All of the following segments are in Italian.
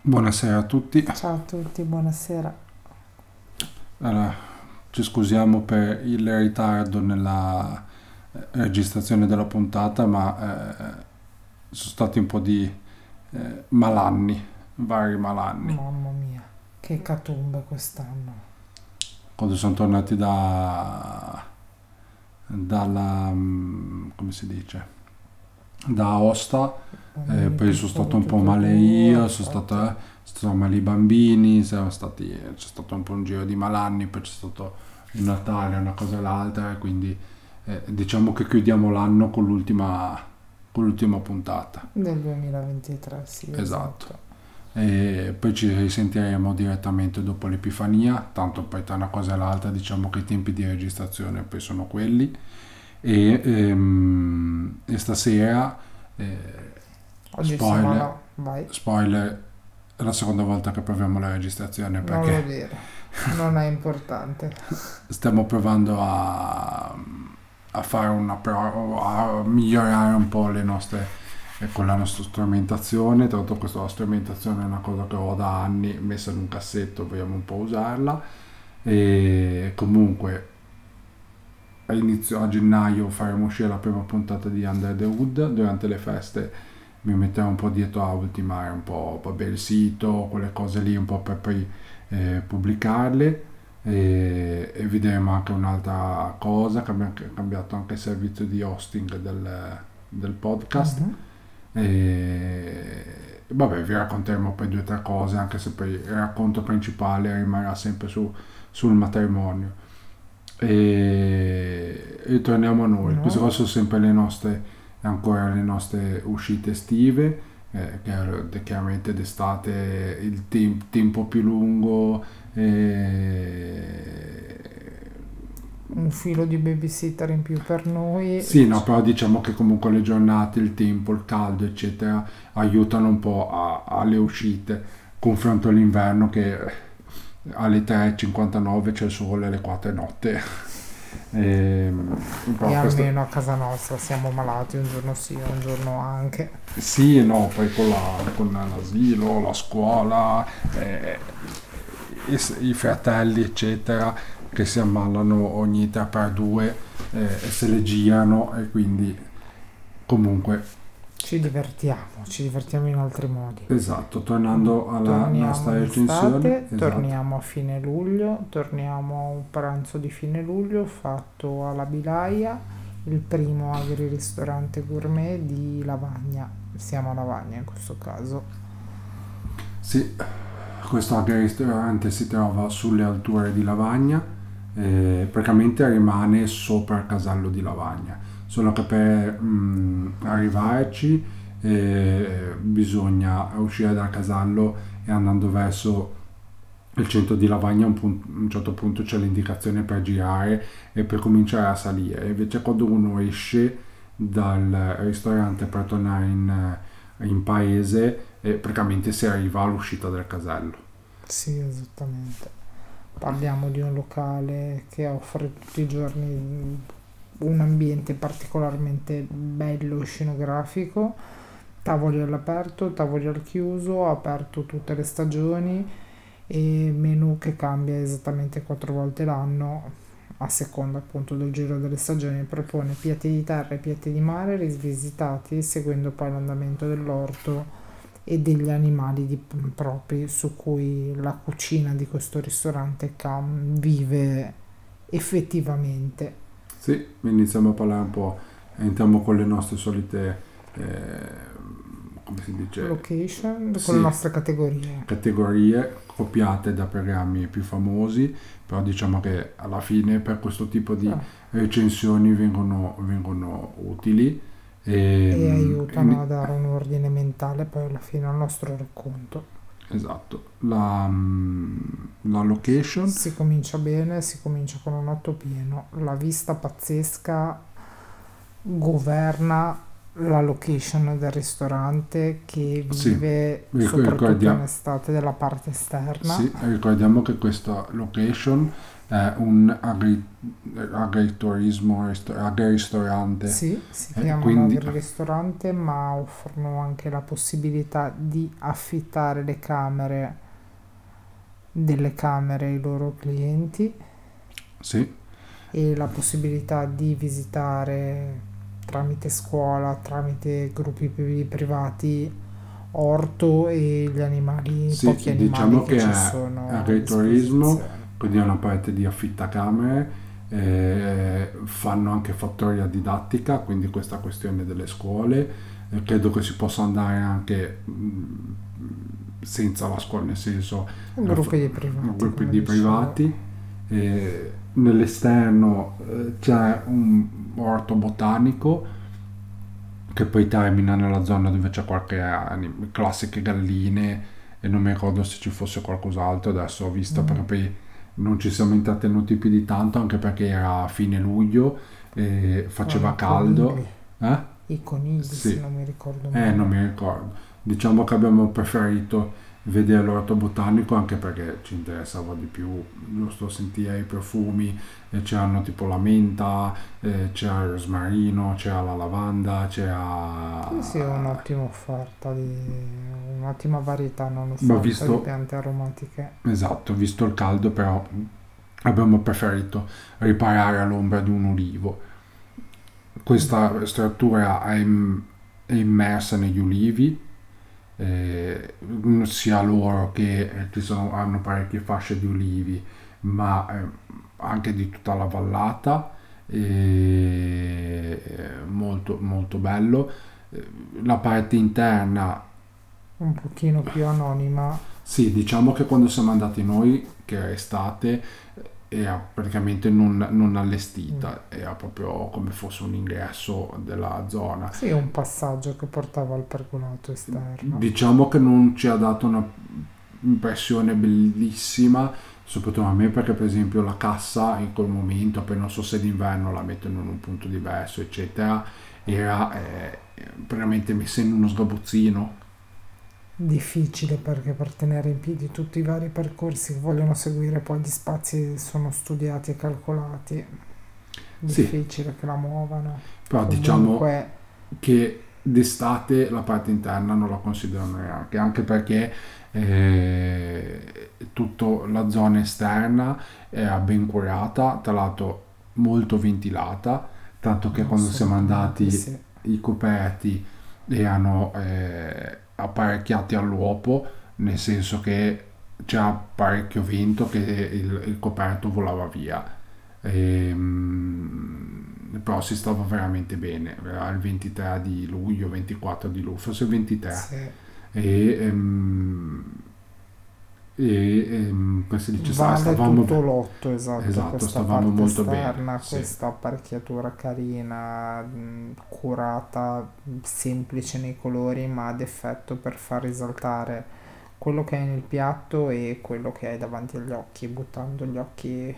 Buonasera a tutti. Ciao a tutti, buonasera. Allora, ci scusiamo per il ritardo nella eh, registrazione della puntata, ma eh, sono stati un po' di eh, malanni, vari malanni. Mamma mia, che catumbe quest'anno. Quando sono tornati da dalla mm, come si dice da Aosta eh, poi sono stato un po' male io sono stato, eh, sono male i bambini siamo stati, c'è stato un po' un giro di malanni poi c'è stato il Natale una cosa e l'altra quindi eh, diciamo che chiudiamo l'anno con l'ultima con l'ultima puntata. Del 2023 sì esatto, esatto. E poi ci risentiremo direttamente dopo l'Epifania, tanto poi tra una cosa e l'altra diciamo che i tempi di registrazione poi sono quelli e, ehm, e stasera eh, spoiler, spoiler è la seconda volta che proviamo la registrazione perché non dire non è importante. stiamo provando a, a fare una prova a migliorare un po' le nostre con la nostra strumentazione, tra l'altro questa strumentazione è una cosa che ho da anni messa in un cassetto, vogliamo un po' usarla. E comunque a inizio a gennaio faremo uscire la prima puntata di Under the Wood, durante le feste mi metterò un po' dietro a ultimare un po' vabbè, il sito, quelle cose lì un po' per poi eh, pubblicarle e, e vedremo anche un'altra cosa, che abbiamo cambiato anche il servizio di hosting del, del podcast. Mm-hmm e vabbè, vi racconteremo poi due o tre cose, anche se poi il racconto principale rimarrà sempre su, sul matrimonio. E, e torniamo a noi. No. Queste sono sempre le nostre, ancora le nostre uscite estive. Eh, che chiaramente d'estate il temp- tempo più lungo eh, un filo di babysitter in più per noi. Sì, no, però diciamo che comunque le giornate, il tempo, il caldo, eccetera, aiutano un po' a, alle uscite, confronto all'inverno che alle 3.59 c'è il sole, alle 4 è notte. E, e almeno a casa nostra siamo malati un giorno sì, un giorno anche. Sì, no, poi con, la, con l'asilo, la scuola, eh, i, i fratelli, eccetera che si ammalano ogni 3x2 eh, e se le girano e quindi comunque ci divertiamo, ci divertiamo in altri modi. Esatto, tornando alla torniamo nostra recensione. Esatto. Torniamo a fine luglio, torniamo a un pranzo di fine luglio fatto alla Bilaia, il primo agri-ristorante gourmet di Lavagna. Siamo a Lavagna in questo caso. Sì, questo agri-ristorante si trova sulle alture di Lavagna eh, praticamente rimane sopra il casello di Lavagna, solo che per mh, mm, arrivarci eh, bisogna uscire dal casello e andando verso il centro di Lavagna a un, un, certo punto c'è l'indicazione per girare e per cominciare a salire. Invece quando uno esce dal ristorante per tornare in, in paese eh, praticamente si arriva all'uscita del casello. Sì esattamente. Parliamo di un locale che offre tutti i giorni un ambiente particolarmente bello scenografico, tavoli all'aperto, tavoli al chiuso, aperto tutte le stagioni e menu che cambia esattamente quattro volte l'anno a seconda appunto del giro delle stagioni propone piatti di terra e piatti di mare risvisitati seguendo poi l'andamento dell'orto e degli animali di, propri su cui la cucina di questo ristorante Cam vive effettivamente. Sì, iniziamo a parlare un po', entriamo con le nostre solite, eh, come si dice? Location, con le nostre categorie. Categorie copiate da programmi più famosi, però diciamo che alla fine per questo tipo di ah. recensioni vengono, vengono utili e, e aiutano in... a dare un ordine mentale poi alla fine al nostro racconto. Esatto, la, mm, la, location. Si comincia bene, si comincia con un otto pieno, la vista pazzesca governa la location del ristorante che vive sì, soprattutto in estate della parte esterna. Sì, ricordiamo che questa location è un agri- agriturismo, risto- agristorante. Sì, si Eh, chiamano quindi- ristorante, ma offrono anche la possibilità di affittare le camere delle camere ai loro clienti Sì, e la possibilità di visitare tramite scuola, tramite gruppi pri- privati, orto e gli animali, Sì, pochi animali diciamo che che ci è sono agriturismo. Quindi è una parte di affittacamere, eh, fanno anche fattoria didattica, quindi questa questione delle scuole, eh, credo che si possa andare anche mh, senza la scuola, nel senso Gruppi di privati. gruppi di privati. eh, nell'esterno eh, c'è un orto botanico che poi termina nella zona dove c'è qualche anim- classiche galline e non mi ricordo se ci fosse qualcos'altro adesso ho visto Mm. perché poi non ci siamo intrattenuti più di tanto anche perché era a fine luglio e faceva i caldo eh? I conigli, Sì. se non mi ricordo Eh, male. non mi ricordo. Diciamo che abbiamo preferito vedere l'orto botanico anche perché ci interessava di più, giusto sentire i profumi, e c'erano tipo la menta, eh, c'era il rosmarino, c'era la lavanda, c'era... Sì, sì, è un'ottima offerta, di, un'ottima varietà, non offerta visto- di piante aromatiche. Esatto, visto il caldo però abbiamo preferito riparare all'ombra di un ulivo. Questa struttura è, im- è immersa negli ulivi, eh, sia loro che eh, ci sono, hanno parecchie fasce di ulivi, ma eh, anche di tutta la vallata, e molto, molto bello. Eh, La parte interna Un pochino più anonima, sì, diciamo che quando siamo andati noi, che era estate, era praticamente non, non allestita, era proprio come fosse un ingresso della zona. sì, un passaggio che portava al pergolato esterno. Diciamo che non ci ha dato una impressione bellissima, soprattutto a me perché per esempio la cassa in quel momento, poi non so se d'inverno la mettono in un punto diverso, eccetera, era eh, veramente messa in uno sgabuzzino. Difficile perché per tenere in piedi tutti i vari percorsi che vogliono seguire poi gli spazi sono studiati e calcolati. Sì. Difficile che la muovano. Però diciamo Comunque, che d'estate la parte interna non la considerano neanche, anche perché eh, tutta la zona esterna era ben curata, tra l'altro molto ventilata, tanto che quando siamo andati sì. i coperti erano eh, apparecchiati all'uopo, nel senso che c'era parecchio vento che il, il coperto volava via. Ehm, però si stava veramente bene, era il 23 di luglio, 24 di luglio, forse il 23 Sì. e, ehm, e ehm, si dice, Vale stavamo tutto l'otto, esatto, Esatto, questa stavamo parte molto bene, esterna, sì. questa apparecchiatura carina, mh, curata, semplice nei colori, ma ad effetto per far risaltare quello che hai nel piatto e quello che hai davanti agli occhi, buttando gli occhi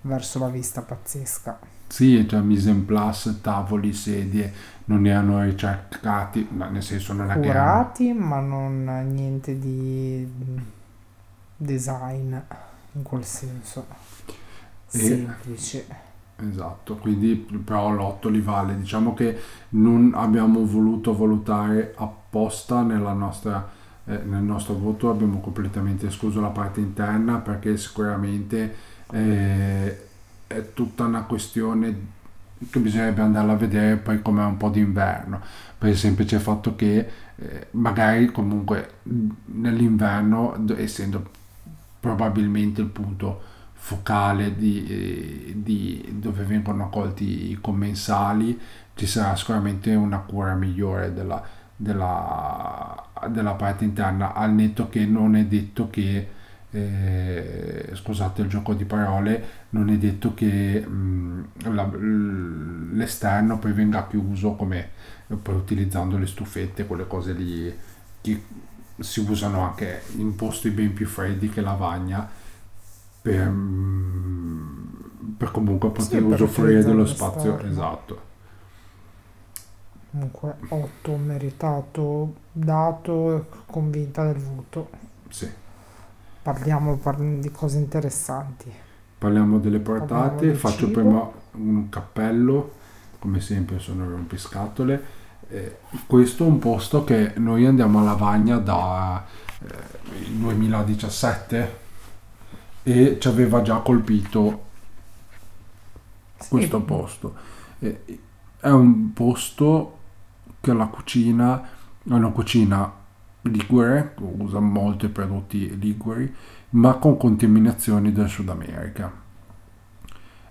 verso la vista pazzesca. Sì, cioè mise en place, tavoli, sedie, non erano ricercati, ma nel senso non erano... Curati, ma non niente di design in quel senso. E- Semplice. Esatto, quindi però l'otto li vale. Diciamo che non abbiamo voluto valutare apposta nella nostra, eh, nel nostro voto, abbiamo completamente escluso la parte interna perché sicuramente eh, è tutta una questione che bisognerebbe andarla a vedere poi come un po' d'inverno, per il semplice fatto che eh, magari comunque nell'inverno, essendo probabilmente il punto focale di, eh, di dove vengono accolti i commensali, ci sarà sicuramente una cura migliore della, della, della parte interna, al netto che non è detto che, eh, scusate il gioco di parole, non è detto che mh, la- l'esterno poi venga chiuso come poi utilizzando le stufette, quelle cose lì che si usano anche in posti ben più freddi che lavagna per, mm, per comunque poter per usufruire dello spazio l'esterno. esatto. Comunque 8 meritato, dato, convinta del voto. Sì. Parliamo par- di cose interessanti. Parliamo delle Parliamo portate, del faccio cibo. prima un cappello, come sempre sono rompiscatole. Eh, questo è un posto che noi andiamo a Lavagna da eh, il 2017 e ci aveva già colpito Sì, questo posto. Eh, è un posto che la cucina è una cucina ligure, usa molti prodotti liguri, ma con contaminazioni del Sud America.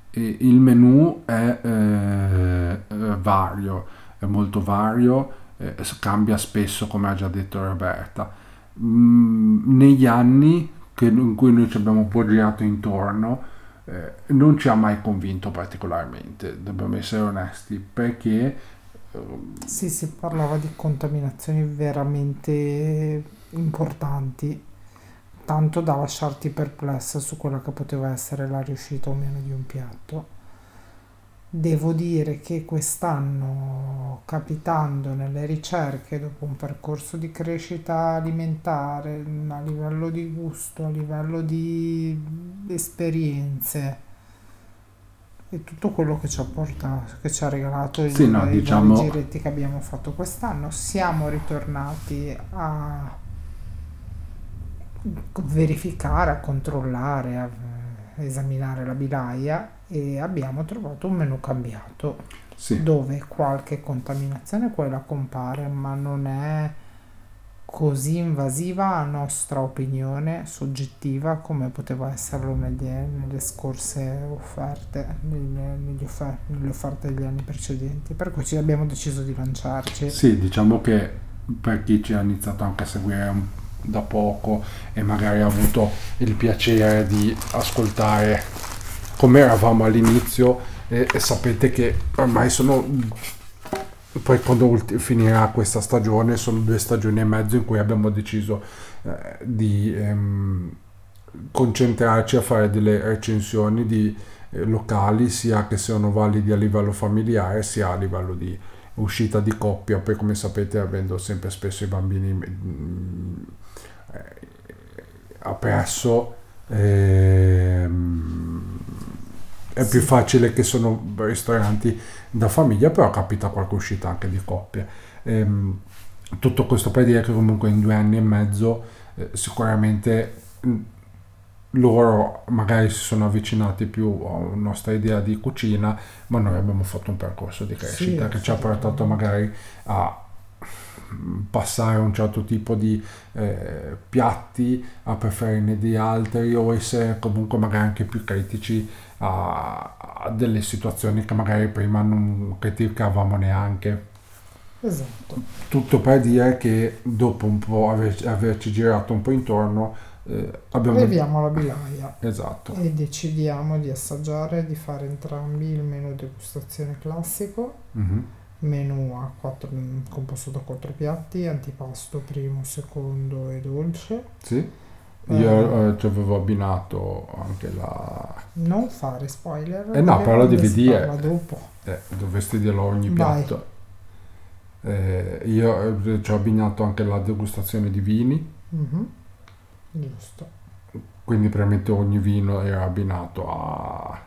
E il menù è eh, eh, vario, è molto vario, eh, cambia spesso, come ha già detto Roberta. Mm, negli anni che- in cui noi ci abbiamo un po' girato intorno, eh, non ci ha mai convinto particolarmente, dobbiamo essere onesti, perché eh, Sì, si parlava di contaminazioni veramente importanti, tanto da lasciarti perplessa su quella che poteva essere la riuscita o meno di un piatto. Devo dire che quest'anno, capitando nelle ricerche, dopo un percorso di crescita alimentare, a livello di gusto, a livello di esperienze, e tutto quello che ci ha portato, che ci ha regalato i, Sì, no, i diciamo- giretti che abbiamo fatto quest'anno, siamo ritornati a verificare, a controllare, a esaminare la bilaia e abbiamo trovato un menù cambiato sì, dove qualche contaminazione quella compare, ma non è così invasiva a nostra opinione soggettiva come poteva esserlo nelle, nelle scorse offerte, nelle, negli offer- nelle offerte degli anni precedenti. Per cui ci abbiamo deciso di lanciarci. Sì, diciamo che per chi ci ha iniziato anche a seguire da poco e magari ha avuto il piacere di ascoltare come eravamo all'inizio e, e sapete che ormai sono poi quando ulti- finirà questa stagione sono due stagioni e mezzo in cui abbiamo deciso eh, di ehm, concentrarci a fare delle recensioni di eh, locali sia che siano validi a livello familiare sia a livello di uscita di coppia poi come sapete avendo sempre spesso i bambini mm, eh, appresso ehm, è più Sì. facile che sono ristoranti da famiglia però capita qualche uscita anche di coppia Ehm, tutto questo per dire che comunque in due anni e mezzo eh, sicuramente mh, loro magari si sono avvicinati più a nostra idea di cucina ma noi abbiamo fatto un percorso di crescita che ci ha portato magari a mm, passare un certo tipo di eh, piatti a preferirne di altri o essere comunque magari anche più critici a, a delle situazioni che magari prima non criticavamo neanche Esatto. tutto per dire che dopo un po' aver- averci girato un po' intorno eh, abbiamo Arriviamo alla bilaia esatto e decidiamo di assaggiare, di fare entrambi il menù degustazione classico, Mhm. menù a quattro, composto da quattro piatti, antipasto primo, secondo e dolce. sì. Io eh, ci avevo abbinato anche la Non fare spoiler. Eh no, però dire. parla dopo. eh, dovresti dirlo ogni piatto Eh, io eh, ci ho abbinato anche la degustazione di vini Mhm. Giusto. quindi probabilmente ogni vino era abbinato a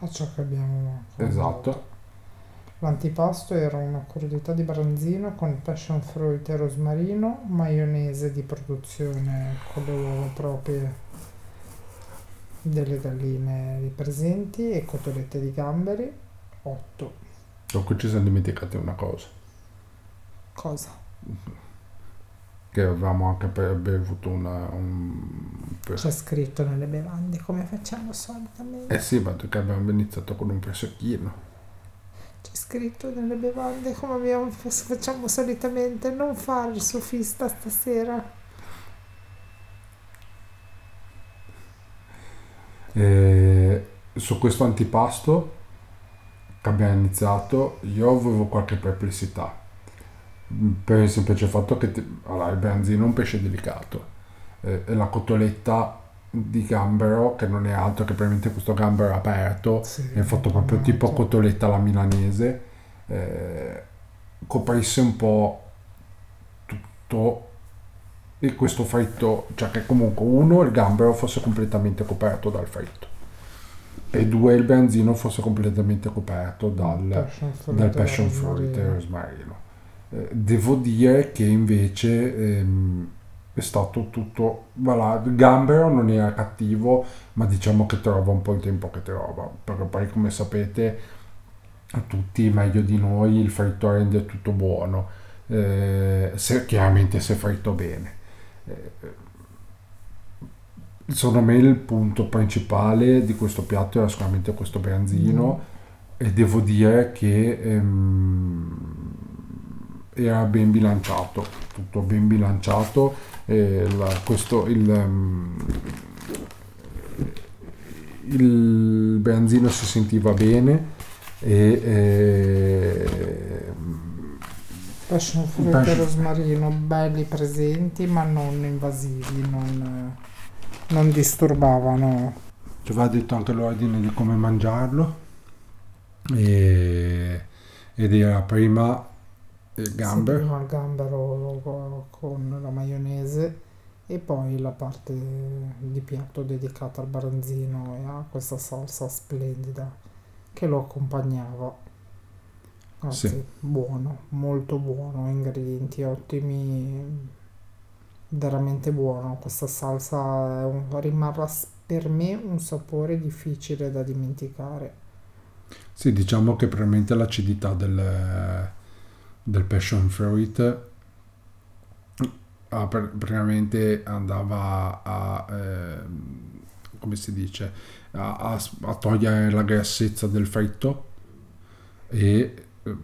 A ciò che abbiamo esatto L'antipasto era una crudità di branzino con passion fruit e rosmarino, maionese di produzione con le uova proprie delle galline presenti e cotolette di gamberi. 8. dopo ci siamo dimenticati una cosa Cosa? che avevamo anche be- bevuto una, un C'è scritto nelle bevande come facciamo solitamente. eh sì ma che abbiamo iniziato con un prosecchino scritto nelle bevande come abbiamo- facciamo solitamente. Non fare il sofista stasera. E su questo antipasto che abbiamo iniziato io avevo qualche perplessità per il semplice fatto che allora, il branzino è un pesce delicato eh, la cotoletta di gambero che non è altro che probabilmente questo gambero aperto Sì, è fatto proprio tipo formaggio. cotoletta alla milanese eh, coprisse un po' tutto e questo fritto cioè che comunque uno il gambero fosse completamente coperto dal fritto e due il branzino fosse completamente coperto dal, Passion fruit dal passion fruit e rosmarino. Eh, devo dire che invece ehm, è stato tutto, voilà, il gambero non era cattivo, ma diciamo che trova un po' il tempo che trova, perché poi come sapete tutti meglio di noi il fritto rende tutto buono, eh, se, chiaramente se fritto bene. Eh, secondo me il punto principale di questo piatto era sicuramente questo branzino e devo dire che ehm, era ben bilanciato, tutto ben bilanciato. Eh, la- questo, il, ehm, il branzino si sentiva bene e ehm, Passion fruit e Passion- rosmarino belli presenti ma non invasivi, non, eh, non disturbavano. ci va detto anche l'ordine di come mangiarlo e, ed era prima il Sì, gambero prima il gambero con la maionese e poi la parte di piatto dedicata al branzino e a questa salsa splendida che lo accompagnava. Anzi, Sì. buono, molto buono, ingredienti ottimi, veramente buono. Questa salsa un- rimarrà per me un sapore difficile da dimenticare. Sì, diciamo che probabilmente l'acidità del, del passion fruit ah, per- praticamente andava a, ehm, come si dice, a, a- a togliere la grassezza del fritto e ehm,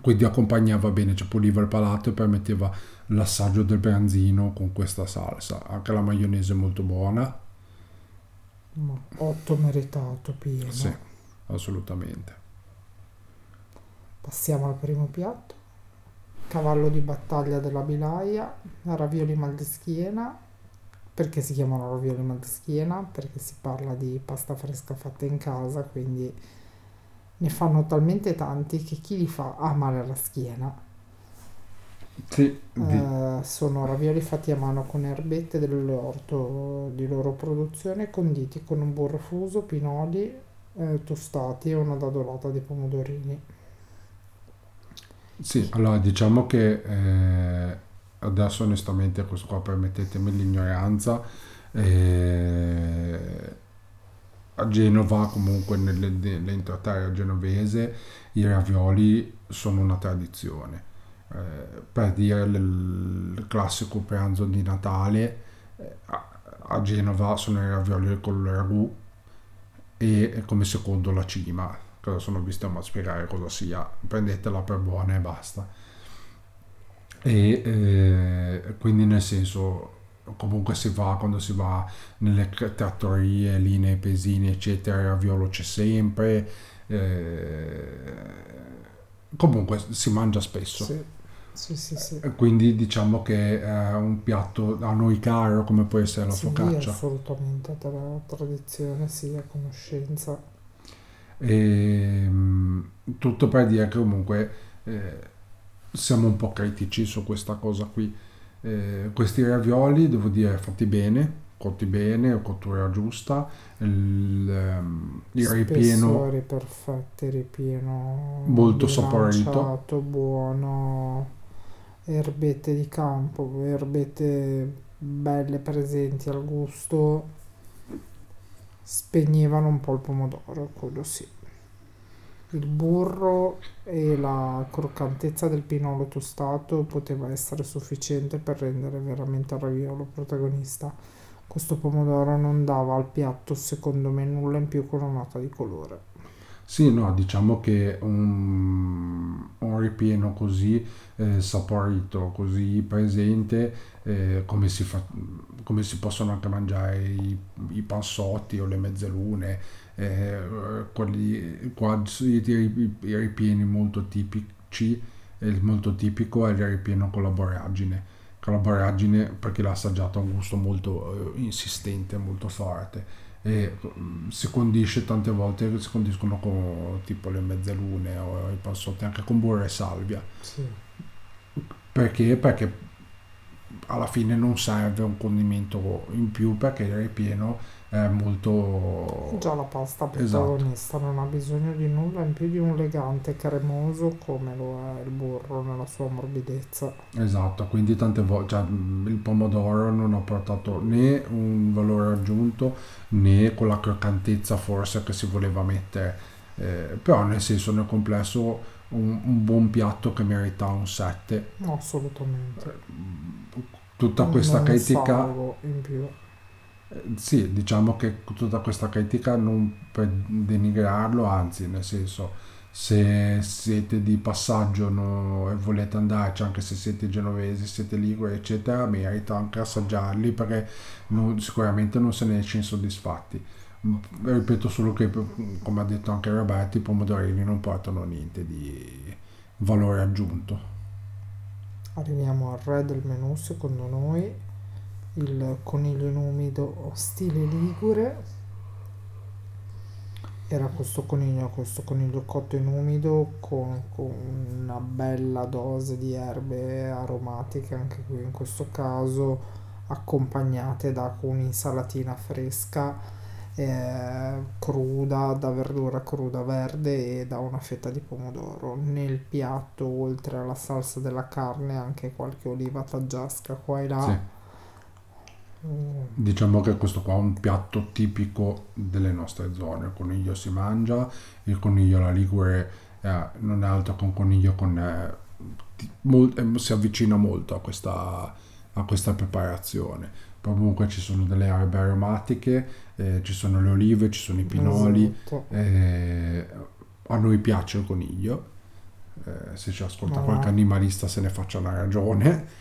quindi accompagnava bene, cioè puliva il palato e permetteva l'assaggio del branzino con questa salsa. Anche la maionese è molto buona, Ma otto meritato, pieno. sì, assolutamente. Passiamo al primo piatto. Cavallo di battaglia della Bilaia, ravioli mal di schiena. Perché si chiamano ravioli mal di schiena? Perché si parla di pasta fresca fatta in casa, quindi ne fanno talmente tanti che chi li fa ha male alla schiena. Sì, Eh, sono ravioli fatti a mano con erbette dell'orto di loro produzione, conditi con un burro fuso, pinoli eh, tostati e una dadolata di pomodorini. Sì, allora diciamo che eh, adesso onestamente questo qua permettetemi l'ignoranza, eh, a Genova comunque nelle- nell'entroterra genovese i ravioli sono una tradizione. Eh, per dire il classico pranzo di Natale eh, a, Genova sono i ravioli col ragù e come secondo la cima cosa sono visto a spiegare cosa sia. Prendetela per buona e basta. E eh, quindi nel senso comunque si va quando si va nelle trattorie lì nei pesini eccetera il raviolo c'è sempre eh, comunque si mangia spesso. Sì, sì, sì, sì. E quindi diciamo che è un piatto a noi caro come può essere la Sì, focaccia. assolutamente, tra tradizione, sì, a conoscenza. E, mm, tutto per dire che comunque eh, siamo un po' critici su questa cosa qui. Eh, questi ravioli, devo dire, fatti bene, cotti bene, cottura giusta, il, ehm, il ripieno perfetti, ripieno Molto saporito. buono, erbette di campo, erbette belle presenti al gusto, spegnevano un po' il pomodoro, quello sì. Il burro e la croccantezza del pinolo tostato poteva essere sufficiente per rendere veramente il raviolo protagonista. Questo pomodoro non dava al piatto, secondo me, nulla in più con una nota di colore. Sì, no, diciamo che un, un ripieno così eh, saporito, così presente, eh, come si fa, come si possono anche mangiare i, i panzotti o le mezzelune, eh, quelli, qua i, ripieni molto tipici, eh, molto tipico è il ripieno con la borragine. Con la borragine, perché l'ha assaggiato, ha un gusto molto eh, insistente, molto forte e mm, si condisce tante volte si condiscono con tipo le mezzelune o i panzotti anche con burro e salvia Sì. perché? Perché alla fine non serve un condimento in più perché il ripieno è molto... Già la pasta Esatto. protagonista non ha bisogno di nulla in più di un legante cremoso come lo è il burro nella sua morbidezza. Esatto, quindi tante volte cioè, il pomodoro non ha portato né un valore aggiunto né quella croccantezza forse che si voleva mettere, Eh, però nel senso nel complesso un, un buon piatto che merita un 7. No, assolutamente. Tutta questa Non critica... in più. Sì, diciamo che tutta questa critica non per denigrarlo, anzi, nel senso, se siete di passaggio no, e volete andarci, anche se siete genovesi, siete liguri, eccetera, merita anche assaggiarli perché non- sicuramente non se ne esce insoddisfatti. Ripeto solo che, come ha detto anche Roberto, i pomodorini non portano niente di valore aggiunto. Arriviamo al re del menù, secondo noi, il coniglio in umido stile ligure. Era questo coniglio, questo coniglio cotto in umido con, con una bella dose di erbe aromatiche, anche qui in questo caso accompagnate da un'insalatina fresca eh, cruda, da verdura cruda verde e da una fetta di pomodoro. Nel piatto, oltre alla salsa della carne, anche qualche oliva taggiasca qua e là. Sì. Diciamo che questo qua è un piatto tipico delle nostre zone. Il coniglio si mangia, il coniglio alla Ligure eh, non è altro che un coniglio con... eh, ti- mol- eh, si avvicina molto a questa, a questa preparazione. Poi comunque ci sono delle erbe aromatiche, eh, ci sono le olive, ci sono i pinoli. esatto. eh, a noi piace il coniglio. eh, se ci ascolta No. qualche animalista se ne faccia una ragione.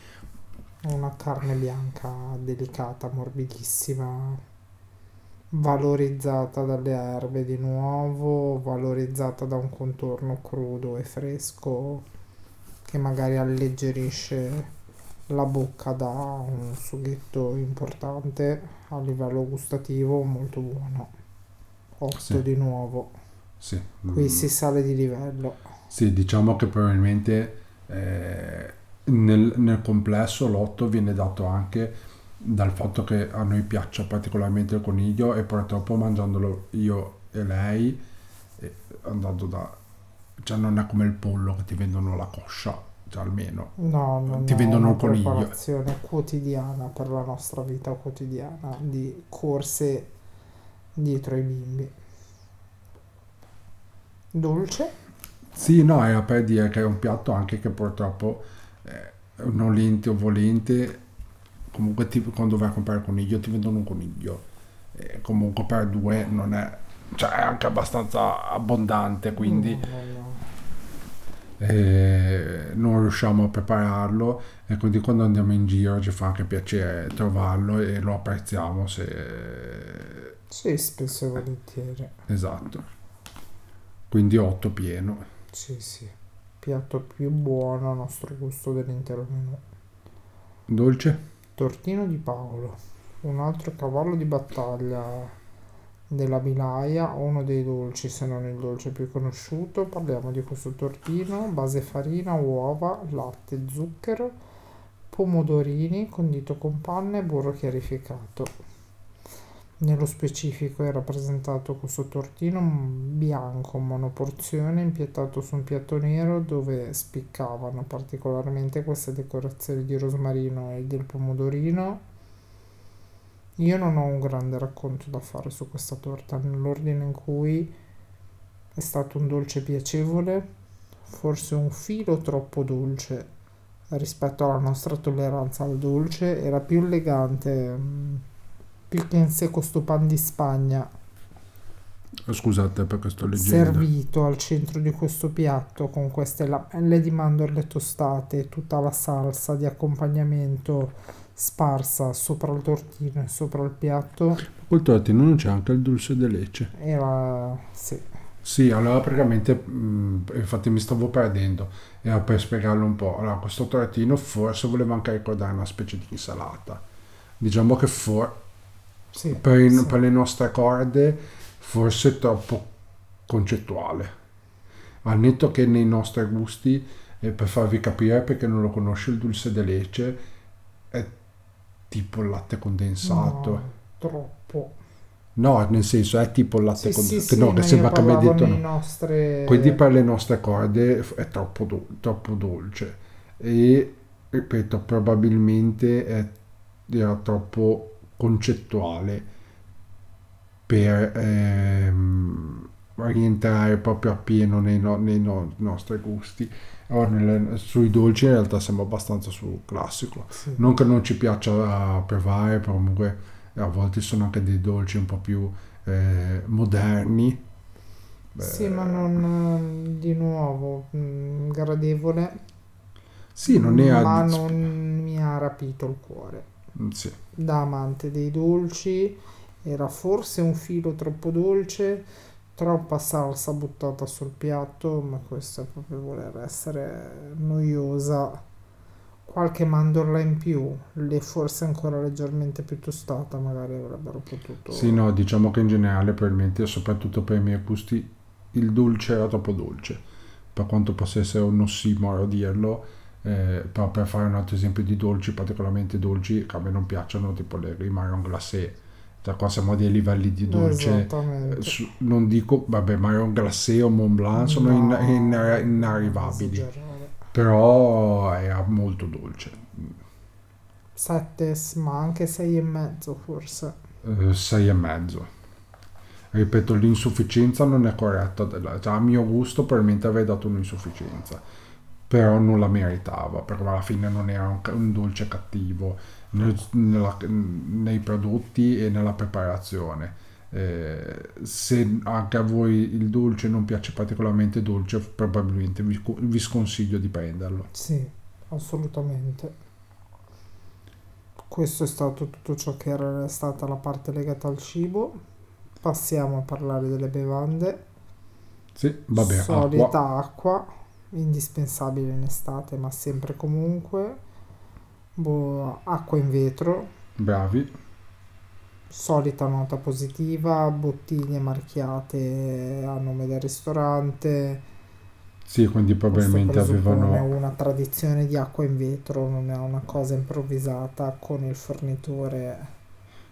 Una carne bianca delicata, morbidissima, valorizzata dalle erbe di nuovo, valorizzata da un contorno crudo e fresco che magari alleggerisce la bocca da un sughetto importante a livello gustativo molto buono. 8 Sì. di nuovo. Sì. Qui mm. si sale di livello. Sì, diciamo che probabilmente eh, nel, nel complesso l'otto viene dato anche dal fatto che a noi piaccia particolarmente il coniglio e purtroppo mangiandolo io e lei, eh, andando da... cioè non è come il pollo che ti vendono la coscia, cioè almeno. No, non Ti è vendono una il coniglio. preparazione quotidiana per la nostra vita quotidiana di corse dietro ai bimbi. Dolce? Sì, no, era per dire che è un piatto anche che purtroppo, eh, nolente o volente, comunque ti- quando vai a comprare il coniglio ti vendono un coniglio. E comunque per due non è, cioè è anche abbastanza abbondante, quindi No, no, no. eh, non riusciamo a prepararlo e quindi quando andiamo in giro ci fa anche piacere trovarlo e lo apprezziamo se... Sì, spesso e volentieri. Esatto. Quindi 8 pieno. Sì, sì. Piatto più buono a nostro gusto dell'intero menù. Dolce? Tortino di Paolo, un altro cavallo di battaglia della Bilaia, uno dei dolci, se non il dolce più conosciuto. Parliamo di questo tortino, base farina, uova, latte, zucchero, pomodorini, condito con panna e burro chiarificato. Nello specifico è rappresentato questo tortino bianco monoporzione impiattato su un piatto nero dove spiccavano particolarmente queste decorazioni di rosmarino e del pomodorino. Io non ho un grande racconto da fare su questa torta, nell'ordine in cui è stato un dolce piacevole, forse un filo troppo dolce rispetto alla nostra tolleranza al dolce, era più elegante, che in secco sto pan di Spagna, Scusate perché sto leggendo. servito al centro di questo piatto con queste lamelle di mandorle tostate e tutta la salsa di accompagnamento sparsa sopra il tortino e sopra il piatto, Col tortino non c'è anche il dulce de leche. era... sì. Sì, allora praticamente, mh, infatti mi stavo perdendo, era per spiegarlo un po'. Allora, questo tortino forse voleva anche ricordare una specie di insalata. Diciamo che for- Sì, per, i- sì. per le nostre corde forse troppo concettuale. Al netto che nei nostri gusti, e per farvi capire perché non lo conosce il dulce de leche, è tipo il latte condensato. No, troppo. No, nel senso è tipo il latte Sì, con sì, no, che sembra che mi detto no. nostre... Quindi per le nostre corde è troppo, do- troppo dolce e ripeto, probabilmente è- era troppo concettuale per ehm, rientrare proprio appieno nei, no- nei no- nostri gusti. Ora, nelle- sui dolci in realtà siamo abbastanza sul classico. Sì. Non che non ci piaccia provare, però comunque a volte sono anche dei dolci un po' più eh, moderni. Sì, Eh, ma non di nuovo mh, gradevole, Sì, non era... ma non mi ha rapito il cuore. Sì. Da amante dei dolci, era forse un filo troppo dolce, troppa salsa buttata sul piatto, ma questo è proprio voler essere noiosa. Qualche mandorla in più, le forse ancora leggermente più tostata, magari avrebbero potuto. Sì, no, diciamo che in generale probabilmente, soprattutto per i miei gusti, il dolce era troppo dolce. Per quanto possa essere un ossimoro dirlo, eh, per fare un altro esempio di dolci particolarmente dolci che a me non piacciono, tipo le i marron glacé. Cioè qua siamo a dei livelli di dolce. Eh, su- non dico, vabbè, Marion Glacé o Mont Blanc sono in- No, in- inarrivabili, esagerare. però era molto dolce. Sette, ma anche sei e mezzo forse. Eh, sei e mezzo. Ripeto, l'insufficienza non è corretta, della- cioè, a mio gusto probabilmente avrei dato un'insufficienza, però non la meritava, perché alla fine non era un, un dolce cattivo nel- nella- nei prodotti e nella preparazione. Eh, se anche a voi il dolce non piace particolarmente dolce, probabilmente vi, vi sconsiglio di prenderlo. Sì, assolutamente. Questo è stato tutto ciò che era stata la parte legata al cibo. Passiamo a parlare delle bevande. Sì, vabbè, Solita acqua. acqua, indispensabile in estate, ma sempre comunque. Boh, acqua in vetro, Bravi. solita nota positiva, bottiglie marchiate a nome del ristorante. Sì, quindi probabilmente avevano... una tradizione di acqua in vetro, non è una cosa improvvisata con il fornitore.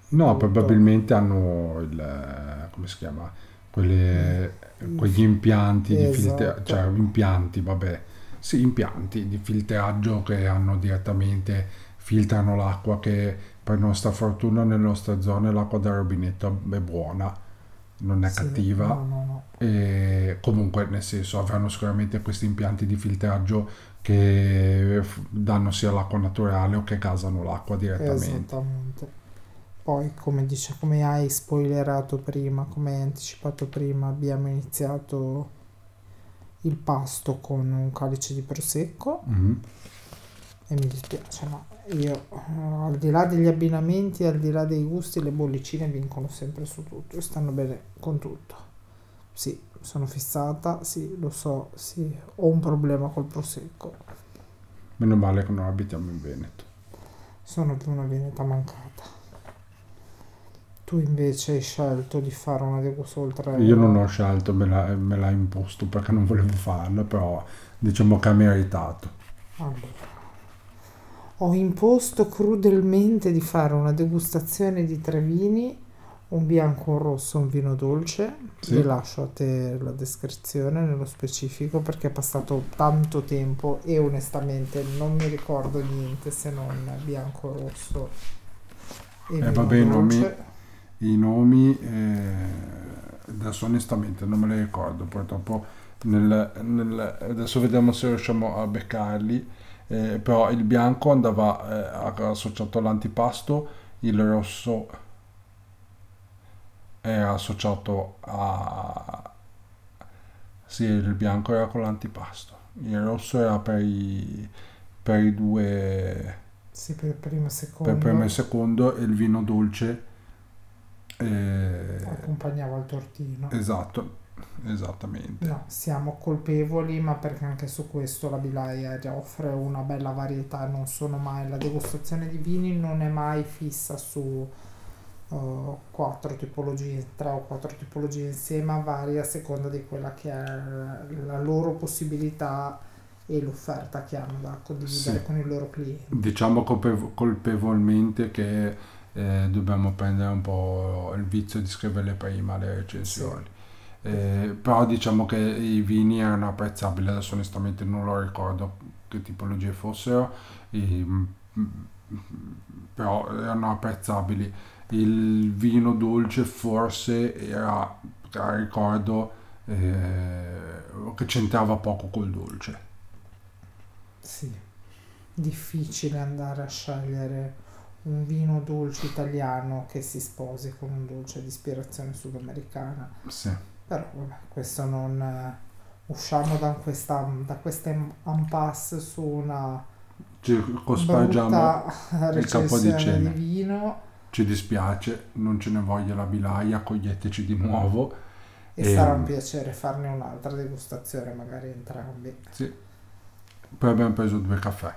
No, tutto. probabilmente hanno il... come si chiama? Quelle, quegli impianti di filtraggio, Esatto. cioè impianti, vabbè, sì, impianti di filtraggio che hanno direttamente, filtrano l'acqua che per nostra fortuna nelle nostre zone l'acqua del rubinetto è buona, non è Sì, cattiva. No, no, no. E comunque, nel senso, avranno sicuramente questi impianti di filtraggio che danno sia l'acqua naturale o che gasano l'acqua direttamente. Esattamente. Poi, come dice, come hai spoilerato prima, come hai anticipato prima, abbiamo iniziato il pasto con un calice di prosecco Mhm. e mi dispiace, ma io eh, al di là degli abbinamenti, al di là dei gusti, le bollicine vincono sempre su tutto e stanno bene con tutto. Sì, sono fissata, sì, lo so, sì, ho un problema col prosecco. Meno male che non abitiamo in Veneto. Sono più una veneta mancata. Tu invece hai scelto di fare una degustazione oltre Io non ho scelto, me l'ha, me l'ha imposto perché non volevo farlo, però diciamo che ha meritato. Allora, ho imposto crudelmente di fare una degustazione di tre vini, un bianco, un rosso un vino dolce. Sì. Vi lascio a te la descrizione nello specifico perché è passato tanto tempo e onestamente non mi ricordo niente se non bianco, rosso e Eh, vino vabbè, i nomi- dolce. I nomi, eh, adesso onestamente non me li ricordo, purtroppo nel- nel- adesso vediamo se riusciamo a beccarli, eh, però il bianco andava eh, associato all'antipasto, il rosso era associato a... Sì, il bianco era con l'antipasto, il rosso era per i, per i due... Sì, per primo e secondo. per primo e secondo e il vino dolce eh, accompagnava il tortino. esatto esattamente No, siamo colpevoli, ma perché anche su questo la Bilaia offre una bella varietà, non sono mai la degustazione di vini non è mai fissa su uh, quattro tipologie, tre o quattro tipologie insieme, ma varia a seconda di quella che è la loro possibilità e l'offerta che hanno da condividere Sì. con i loro clienti. diciamo colpev- colpevolmente che eh, dobbiamo prendere un po' il vizio di scriverle prima le recensioni. Eh, però diciamo che i vini erano apprezzabili, adesso onestamente non lo ricordo che tipologie fossero, e, però erano apprezzabili. Il vino dolce forse era, ricordo, eh, che c'entrava poco col dolce. Sì, difficile andare a scegliere un vino dolce italiano che si sposi con un dolce di ispirazione sudamericana. Sì. Però vabbè, questo non... eh, usciamo da questa, da questa impasse su una Ci cospargiamo il campo di vino Ci dispiace, non ce ne voglia la bilaia, accoglieteci di nuovo. e Ehm. sarà un piacere farne un'altra degustazione, magari entrambi. Sì. Poi abbiamo preso due caffè.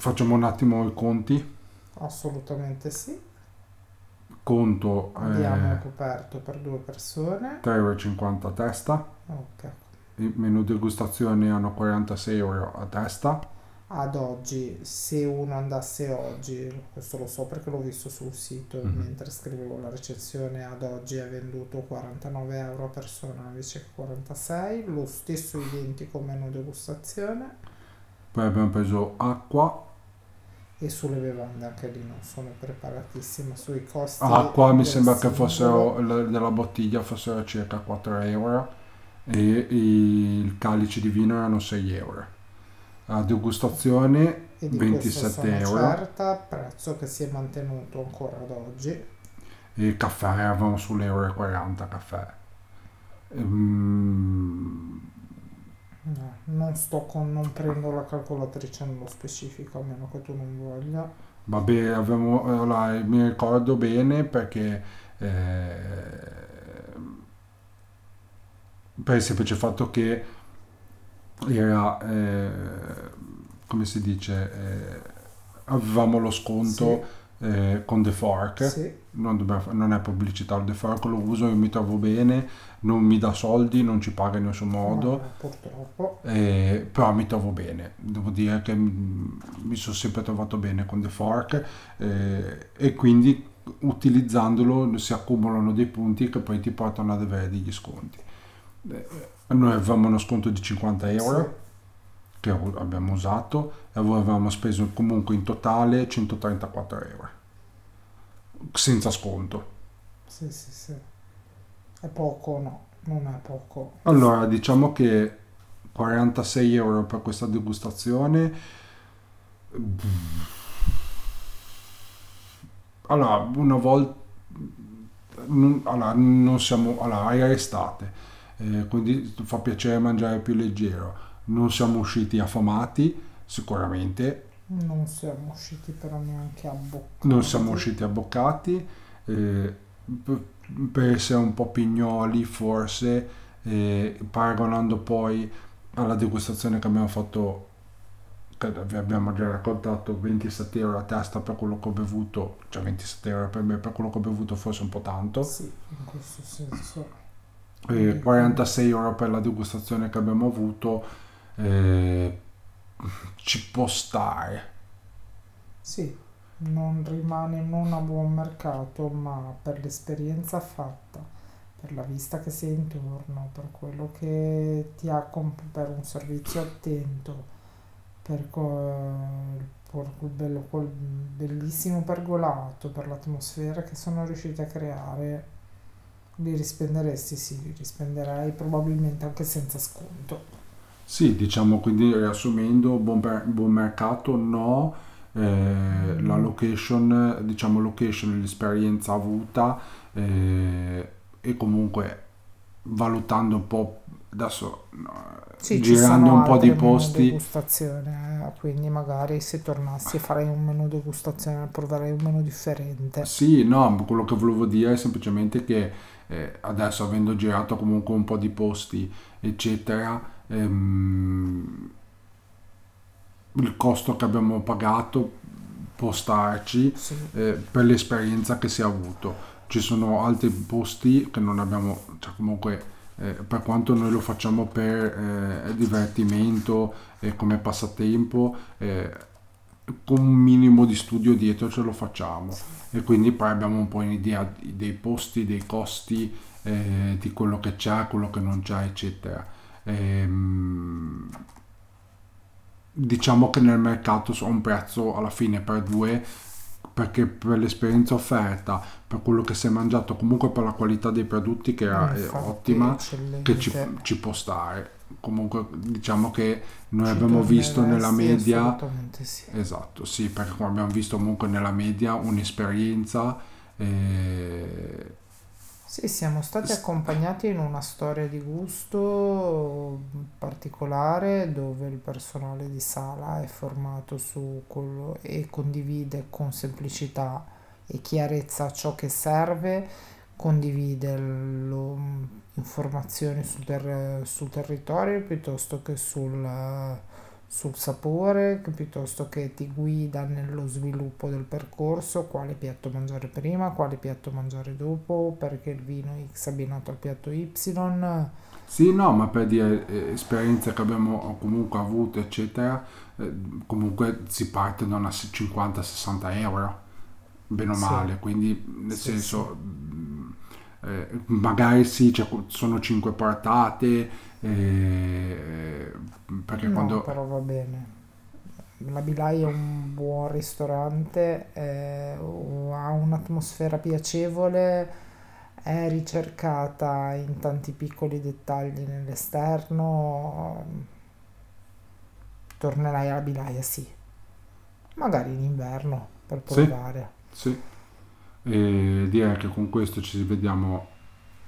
Facciamo un attimo i conti. Assolutamente sì. Conto Abbiamo eh, coperto per due persone. 3,50 euro a testa. Ok. I menù degustazione hanno 46 euro a testa. Ad oggi, se uno andasse oggi, questo lo so perché l'ho visto sul sito Mhm. mentre scrivevo la recensione, ad oggi è venduto 49 euro a persona invece che 46, lo stesso identico menù degustazione Poi abbiamo preso acqua. E sulle bevande anche lì non sono preparatissima sui costi. Acqua mi del sembra che singolo. fossero la- della bottiglia fossero circa 4 euro e i- il calice di vino erano 6 euro. La degustazione e di 27 questo sono euro. certa, prezzo che si è mantenuto ancora ad oggi. e il caffè eravamo sull'euro e 40 caffè. Ehm, No, non sto con, non prendo la calcolatrice nello specifico, a meno che tu non voglia. Vabbè, avevamo, allora, mi ricordo bene perché eh, per il semplice fatto che era, eh, come si dice, eh, avevamo lo sconto eh, con The Fork, Sì, non, dobbiamo non è pubblicità, The Fork lo uso, io mi trovo bene, non mi dà soldi, non ci paga in nessun modo. purtroppo. Eh, però mi trovo bene, devo dire che mi sono sempre trovato bene con The Fork eh, e quindi utilizzandolo si accumulano dei punti che poi ti portano ad avere degli sconti. Eh, noi avevamo uno sconto di 50 euro che abbiamo usato e avevamo speso comunque in totale 134 euro senza sconto. Sì, sì, sì. È poco, no, non è poco. Allora, diciamo che 46 euro per questa degustazione. Allora, una volta. non- Allora, non siamo. Allora, è estate, eh, quindi fa piacere mangiare più leggero. Non siamo usciti affamati, sicuramente. Non siamo usciti però neanche a bocca. Non siamo usciti abboccati. eh, per essere un po' pignoli, forse, eh, paragonando poi alla degustazione che abbiamo fatto, che vi abbiamo già raccontato, 27 euro a testa per quello che ho bevuto, cioè 27 euro per me, per quello che ho bevuto forse un po' tanto, Sì, in questo senso. e 46 euro per la degustazione che abbiamo avuto, eh, ci può stare. Sì, non rimane non a buon mercato, ma per l'esperienza fatta, per la vista che è intorno, per quello che ti ha comp- per un servizio attento, per quel bello- quel bellissimo pergolato, per l'atmosfera che sono riusciti a creare, li rispenderesti? Sì, li rispenderei probabilmente anche senza sconto. Sì, diciamo quindi riassumendo, buon, per- buon mercato no, eh, la location, diciamo location, l'esperienza avuta eh, e comunque valutando un po' adesso Sì, girando un po' di posti, degustazione, eh, quindi magari se tornassi farei un menù degustazione, proverei un menù differente. sì, no, quello che volevo dire è semplicemente che eh, adesso avendo girato comunque un po' di posti, eccetera, ehm, il costo che abbiamo pagato può starci Sì, eh, per l'esperienza che si è avuto. Ci sono altri posti che non abbiamo, cioè comunque eh, per quanto noi lo facciamo per eh, divertimento e come passatempo, eh, con un minimo di studio dietro ce lo facciamo e quindi poi abbiamo un po' un'idea dei posti, dei costi, eh, di quello che c'è, quello che non c'è, eccetera. Ehm, diciamo che nel mercato so un prezzo alla fine per due perché per l'esperienza offerta, per quello che si è mangiato, comunque per la qualità dei prodotti che era Eh, infatti, ottima, che ci, ci può stare. Comunque diciamo che noi Ci abbiamo visto nella media, sì. esatto, sì, perché abbiamo visto comunque nella media un'esperienza eh, Sì, siamo stati accompagnati in una storia di gusto particolare dove il personale di sala è formato su quello e condivide con semplicità e chiarezza ciò che serve, condivide lo- informazioni sul, ter- sul territorio piuttosto che sul, sul sapore, piuttosto che ti guida nello sviluppo del percorso, quale piatto mangiare prima, quale piatto mangiare dopo, perché il vino X abbinato al piatto Y. Sì, no, ma per dire eh, esperienze che abbiamo comunque avuto, eccetera, eh, comunque si parte da una 50-60 euro, bene o Sì. male, quindi nel Sì, senso, mh, eh, magari sì, c'è- sono 5 portate, eh, perché No, quando... però va bene. La Bilai è un buon ristorante, eh, ha un'atmosfera piacevole, è ricercata in tanti piccoli dettagli nell'esterno. Tornerai alla Bilaia, sì. Magari in inverno per Sì. provare. Sì, e direi che con questo ci vediamo,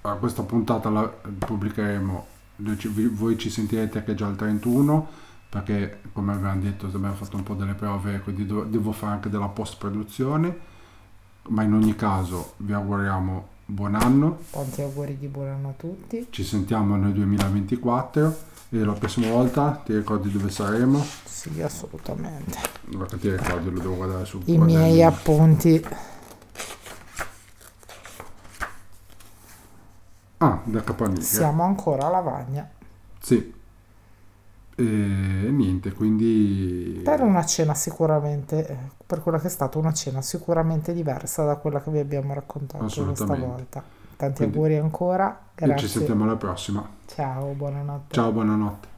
a questa puntata la pubblicheremo, ci- voi ci sentirete che è già il 31, perché come abbiamo detto abbiamo fatto un po' delle prove, quindi do- devo fare anche della post-produzione, ma in ogni caso vi auguriamo buon anno, Tanti auguri di buon anno a tutti. ci sentiamo nel 2024 e la prossima volta ti ricordi dove saremo? Sì, assolutamente. Perché ti ricordi, lo devo guardare sul I miei appunti. Ah, da Caponigra. Siamo ancora a Lavagna. Sì. E niente, quindi... Per una cena sicuramente, eh, per quella che è stata una cena sicuramente diversa da quella che vi abbiamo raccontato questa volta. Tanti Quindi- auguri ancora, E ci grazie. sentiamo alla prossima. Ciao, buonanotte. Ciao, buonanotte.